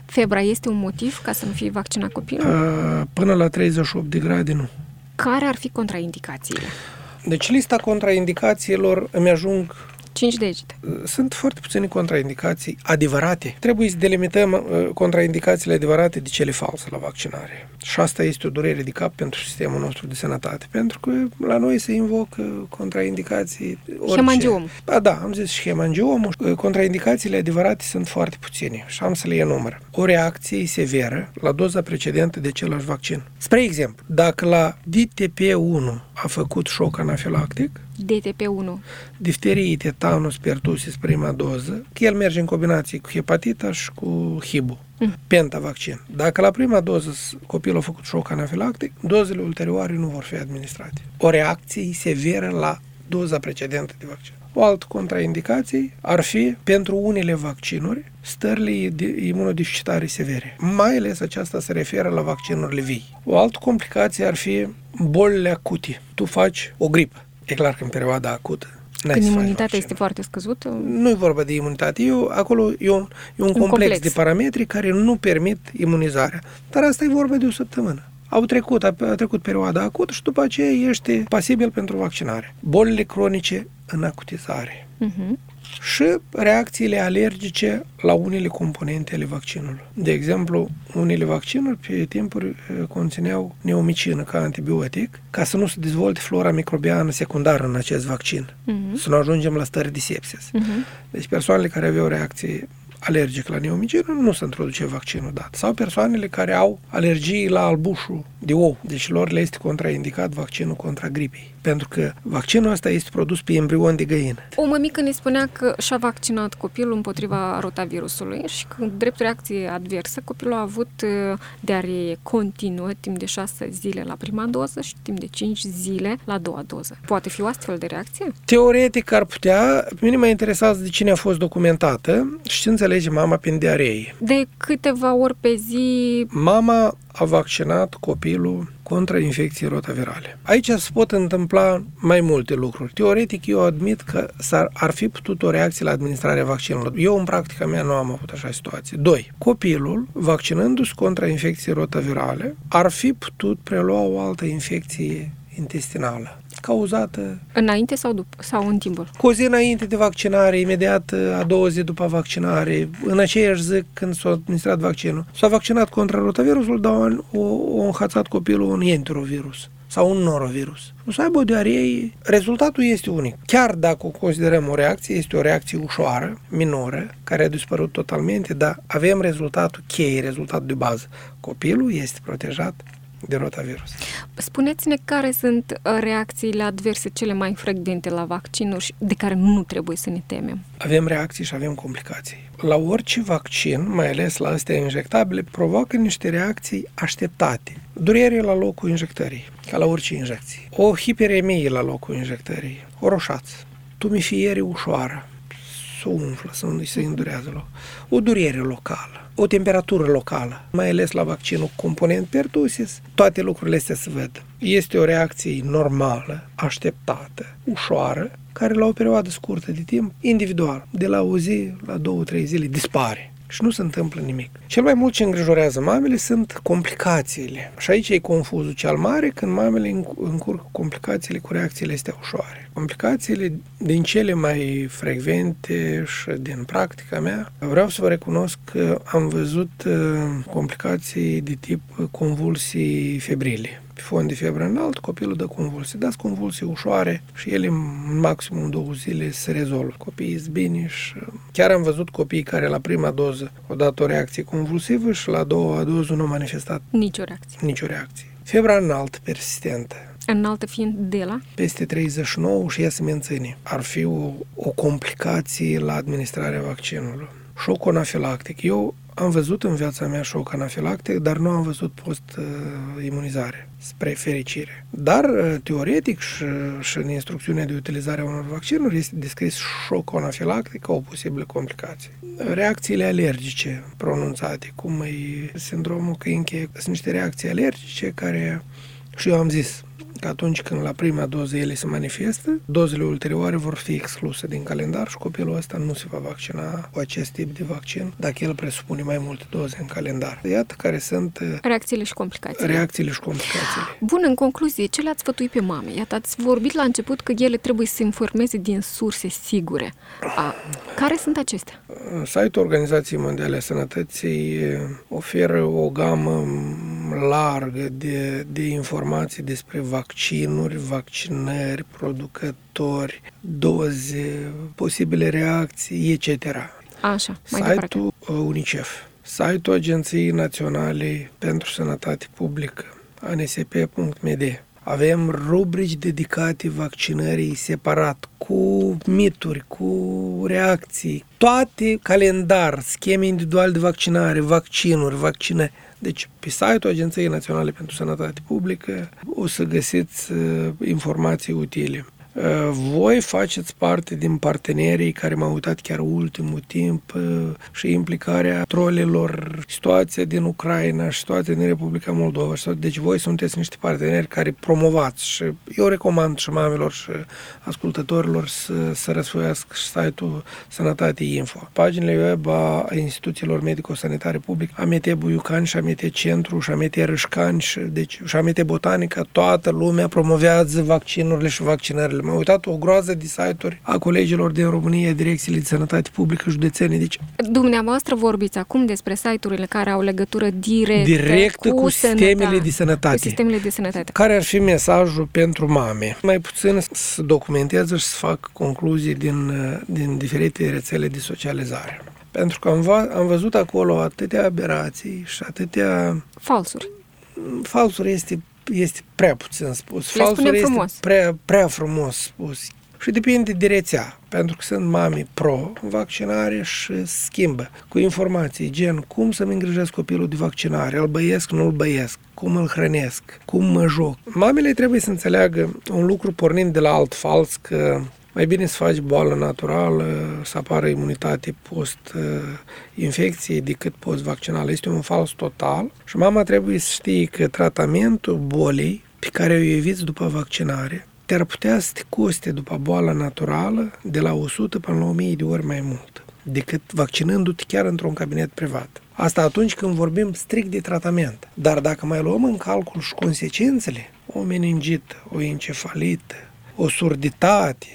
Febra este un motiv ca să nu fie vaccinat copilul? Până la 38 de grade, nu. Care ar fi contraindicațiile? Deci lista contraindicațiilor îmi ajung Cinci degete. Sunt foarte puține contraindicații adevărate. Trebuie să delimităm uh, contraindicațiile adevărate de cele false la vaccinare. Și asta este o durere de cap pentru sistemul nostru de sănătate, pentru că la noi se invocă contraindicații orice. Hemangiom. Da, da, am zis și hemangiomul. Contraindicațiile adevărate sunt foarte puține și am să le enumăr. O reacție severă la doza precedentă de același vaccin. Spre exemplu, dacă la DTP1 a făcut șoc anafilactic, DTP1. difterie, tetanus, pertusis, prima doză, că el merge în combinație cu hepatita și cu HIV-ul. Mm. Pentavaccin. Dacă la prima doză s- copilul a făcut șoc anafilactic, dozele ulterioare nu vor fi administrate. O reacție severă la doza precedentă de vaccin. O altă contraindicație ar fi pentru unele vaccinuri stările de imunodeficitare severe. Mai ales aceasta se referă la vaccinurile vii. O altă complicație ar fi bolile acute. Tu faci o gripă. E clar că în perioada acută n-ai Când să faci imunitatea vaccinul. este foarte scăzută, Nu e vorba de imunitate, e, o- acolo e un, e un complex, complex. de parametri care nu permit imunizarea. Dar asta e vorba de o săptămână. Au trecut, a, a trecut perioada acută și după aceea ești pasibil pentru vaccinare. Bolile cronice în acutizare uh-huh. Și reacțiile alergice la unele componente ale vaccinului. De exemplu, unele vaccinuri pe timpuri eh, conțineau neomicină ca antibiotic ca să nu se dezvolte flora microbiană secundară în acest vaccin, Mhm. să nu ajungem la stări de sepsis. Uh-huh. Deci persoanele care aveau reacție alergică la neomicină nu se introduce vaccinul dat. Sau persoanele care au alergii la albușul de ou, deci lor le este contraindicat vaccinul contra gripei. Pentru că vaccinul ăsta este produs pe embrion de găină. O mămică ne spunea că și-a vaccinat copilul împotriva rotavirusului și că, drept reacție adversă, copilul a avut uh, diaree continuă timp de 6 zile la prima doză și timp de 5 zile la a doua doză. Poate fi o astfel de reacție? Teoretic ar putea, pe mine mă interesează de cine a fost documentată și ce înțelege mama prin diaree. De câteva ori pe zi Mama a vaccinat copilul contra infecției rotavirale. Aici se pot întâmpla mai multe lucruri. Teoretic, eu admit că s-ar, ar fi putut o reacție la administrarea vaccinului. Eu, în practica mea, nu am avut așa situație. Doi, copilul, vaccinându-se contra infecției rotavirale, ar fi putut prelua o altă infecție intestinală cauzată înainte sau după sau în timpul? cu o zi înainte de vaccinare, imediat a doua zi după vaccinare, în aceeași zi când s-a administrat vaccinul. S-a vaccinat contra rotavirusul, dar o, o înhățat copilul un enterovirus sau un norovirus. O să aibă o diaree, rezultatul este unic. Chiar dacă o considerăm o reacție, este o reacție ușoară, minoră, care a dispărut totalmente, dar avem rezultatul cheie, rezultatul de bază. Copilul este protejat de rotavirus. Spuneți-ne care sunt uh, reacțiile adverse cele mai frecvente la vaccinuri și de care nu trebuie să ne temem. Avem reacții și avem complicații. La orice vaccin, mai ales la astea injectabile, provoacă niște reacții așteptate. Durere la locul injectării, ca la orice injecție. O hiperemie la locul injectării, o roșață, tumifiere ușoară, să umflă, să se îndurează loc. O durere locală, o temperatură locală, mai ales la vaccinul component pertusis, toate lucrurile astea se văd. Este o reacție normală, așteptată, ușoară, care la o perioadă scurtă de timp, individual, de la o zi la două, trei zile, dispare și nu se întâmplă nimic. Cel mai mult ce îngrijorează mamele sunt complicațiile. Și aici e confuzul cel mare când mamele încurcă complicațiile cu reacțiile astea ușoare. Complicațiile din cele mai frecvente și din practica mea, vreau să vă recunosc că am văzut uh, complicații de tip convulsii febrile pe fond de febră înalt, copilul dă convulsii. Dați convulsii ușoare și ele în maximum două zile se rezolvă. Copiii sunt bine și chiar am văzut copii care la prima doză au dat o reacție convulsivă și la a doua doză nu au manifestat Nicio reacție. nicio reacție. Febra înaltă, persistentă, Înaltă fiind de la? peste 39 și ea se menține. Ar fi o, o complicație la administrarea vaccinului. Șoc anafilactic. Eu am văzut în viața mea șoc anafilactic, dar nu am văzut post-imunizare, spre fericire. Dar, teoretic și, și în instrucțiunea de utilizare a unor vaccinuri este descris șoc anafilactic ca o posibilă complicație. Reacțiile alergice pronunțate, cum e sindromul Kinke, sunt niște reacții alergice care, și eu am zis, că atunci când la prima doză ele se manifestă, dozele ulterioare vor fi excluse din calendar și copilul ăsta nu se va vaccina cu acest tip de vaccin dacă el presupune mai multe doze în calendar. Iată care sunt uh, reacțiile și complicațiile. Reacțiile și complicațiile. Bun, în concluzie, ce le-ați sfătuit pe mame? Iată, ați vorbit la început că ele trebuie să se informeze din surse sigure. A, care sunt acestea? Site-ul Organizației Mondiale a Sănătății oferă o gamă largă de, de informații despre vaccinuri, vaccinări, producători, doze, posibile reacții, etc. Așa, mai Site-ul departe. UNICEF, site-ul Agenției Naționale pentru Sănătate Publică, ansp.md. Avem rubrici dedicate vaccinării separat, cu mituri, cu reacții, toate calendar, scheme individuale de vaccinare, vaccinuri, vaccinări. Deci, pe site-ul Agenției Naționale pentru Sănătate Publică o să găsiți uh, informații utile. Uh, voi faceți parte din partenerii care m-au uitat chiar ultimul timp uh, și implicarea trolelor, situația din Ucraina și situația din Republica Moldova. Deci voi sunteți niște parteneri care promovați și eu recomand și mamelor și ascultătorilor să, să răsfoiască și site-ul Sănătate Info. Paginile web a instituțiilor medico-sanitare publice, AMT Buiucan și AMT Centru și AMT Râșcan și, deci, și AMT Botanica, toată lumea promovează vaccinurile și vaccinările M-am uitat o groază de site-uri a colegilor din România, direcțiile de sănătate publică județene. Deci, Dumneavoastră vorbiți acum despre site-urile care au legătură directă, directă cu, cu sistemele sănătate, de sănătate. Cu sistemele de sănătate. Care ar fi mesajul pentru mame? Mai puțin să documenteze și să fac concluzii din, din diferite rețele de socializare. Pentru că am, va, am văzut acolo atâtea aberații și atâtea... Falsuri. Falsuri este este prea puțin spus. Le Falsul este frumos. Prea, prea frumos spus. Și depinde de rețea, pentru că sunt mame pro-vaccinare și schimbă cu informații gen cum să-mi îngrijesc copilul de vaccinare, îl băiesc, nu îl băiesc, cum îl hrănesc, cum mă joc. Mamele trebuie să înțeleagă un lucru pornind de la alt fals, că mai bine să faci boală naturală, să apară imunitate post-infecție decât post-vaccinală. Este un fals total și mama trebuie să știe că tratamentul bolii pe care o eviți după vaccinare te-ar putea să te coste după boala naturală de la 100 până la 1000 de ori mai mult decât vaccinându-te chiar într-un cabinet privat. Asta atunci când vorbim strict de tratament. Dar dacă mai luăm în calcul și consecințele, o meningită, o encefalită, o surditate,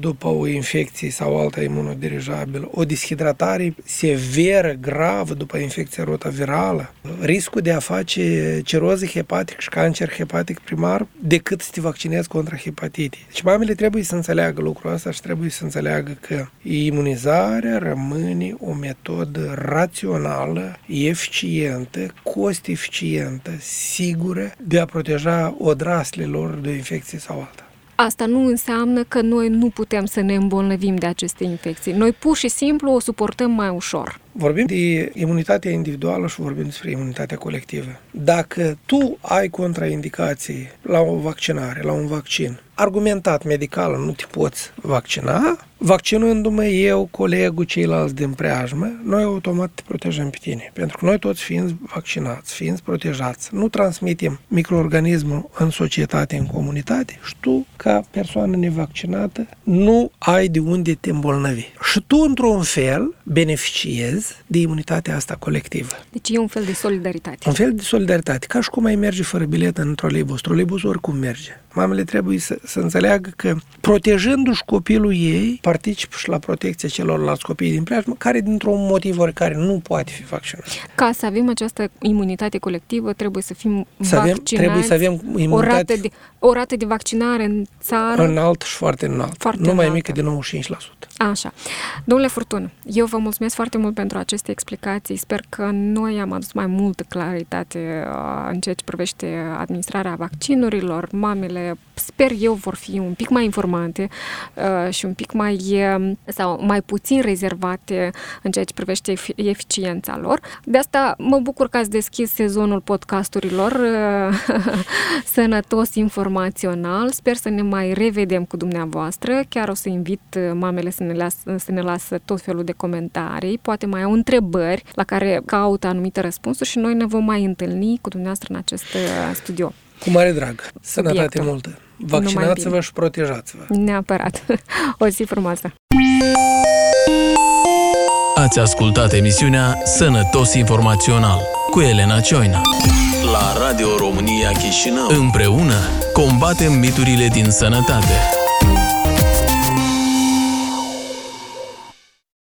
după o infecție sau alta imunodirijabilă, o deshidratare severă, gravă după infecția rotavirală, riscul de a face ciroză hepatic și cancer hepatic primar decât să te vaccinezi contra hepatitei. Deci mamele trebuie să înțeleagă lucrul ăsta și trebuie să înțeleagă că imunizarea rămâne o metodă rațională, eficientă, cost-eficientă, sigură de a proteja odraslele lor de o infecție sau alta. Asta nu înseamnă că noi nu putem să ne îmbolnăvim de aceste infecții. Noi pur și simplu o suportăm mai ușor. Vorbim de imunitatea individuală și vorbim despre imunitatea colectivă. Dacă tu ai contraindicații la o vaccinare, la un vaccin, argumentat medical nu te poți vaccina, vaccinându-mă eu, colegul, ceilalți din preajmă, noi automat te protejăm pe tine. Pentru că noi toți fiind vaccinați, fiind protejați, nu transmitem microorganismul în societate, în comunitate și tu, ca persoană nevaccinată, nu ai de unde te îmbolnăvi. Și tu, într-un fel, beneficiezi de imunitatea asta colectivă. Deci e un fel de solidaritate. Un fel de solidaritate, ca și cum ai merge fără bilet în troleibus. Troleibus oricum merge. Mamele trebuie să, să înțeleagă că protejându-și copilul ei, participă și la protecția celorlalți copii din preajmă, care dintr-un motiv oricare nu poate fi vaccinat. Ca să avem această imunitate colectivă, trebuie să fim Să avem, vaccinați. trebuie să avem o imunitate rată, de, o rată de vaccinare în țară. înalt și foarte înalt. Foarte nu mai înaltă. mică de 95%. Așa. Domnule Furtun, eu vă mulțumesc foarte mult pentru aceste explicații. Sper că noi am adus mai multă claritate uh, în ceea ce privește administrarea vaccinurilor. Mamele, sper eu, vor fi un pic mai informate uh, și un pic mai uh, sau mai puțin rezervate în ceea ce privește efi- eficiența lor. De asta mă bucur că ați deschis sezonul podcasturilor uh, sănătos informațional. Sper să ne mai revedem cu dumneavoastră. Chiar o să invit uh, mamele să ne, las, să ne lasă tot felul de comentarii. Poate mai au întrebări la care caută anumite răspunsuri și noi ne vom mai întâlni cu dumneavoastră în acest uh, studio. Cu mare drag. Sănătate Subiectul. multă. Vaccinați-vă bine. și protejați-vă. Neapărat. O zi frumoasă. Ați ascultat emisiunea Sănătos Informațional cu Elena Cioina. La Radio România Chișinău. Împreună combatem miturile din sănătate.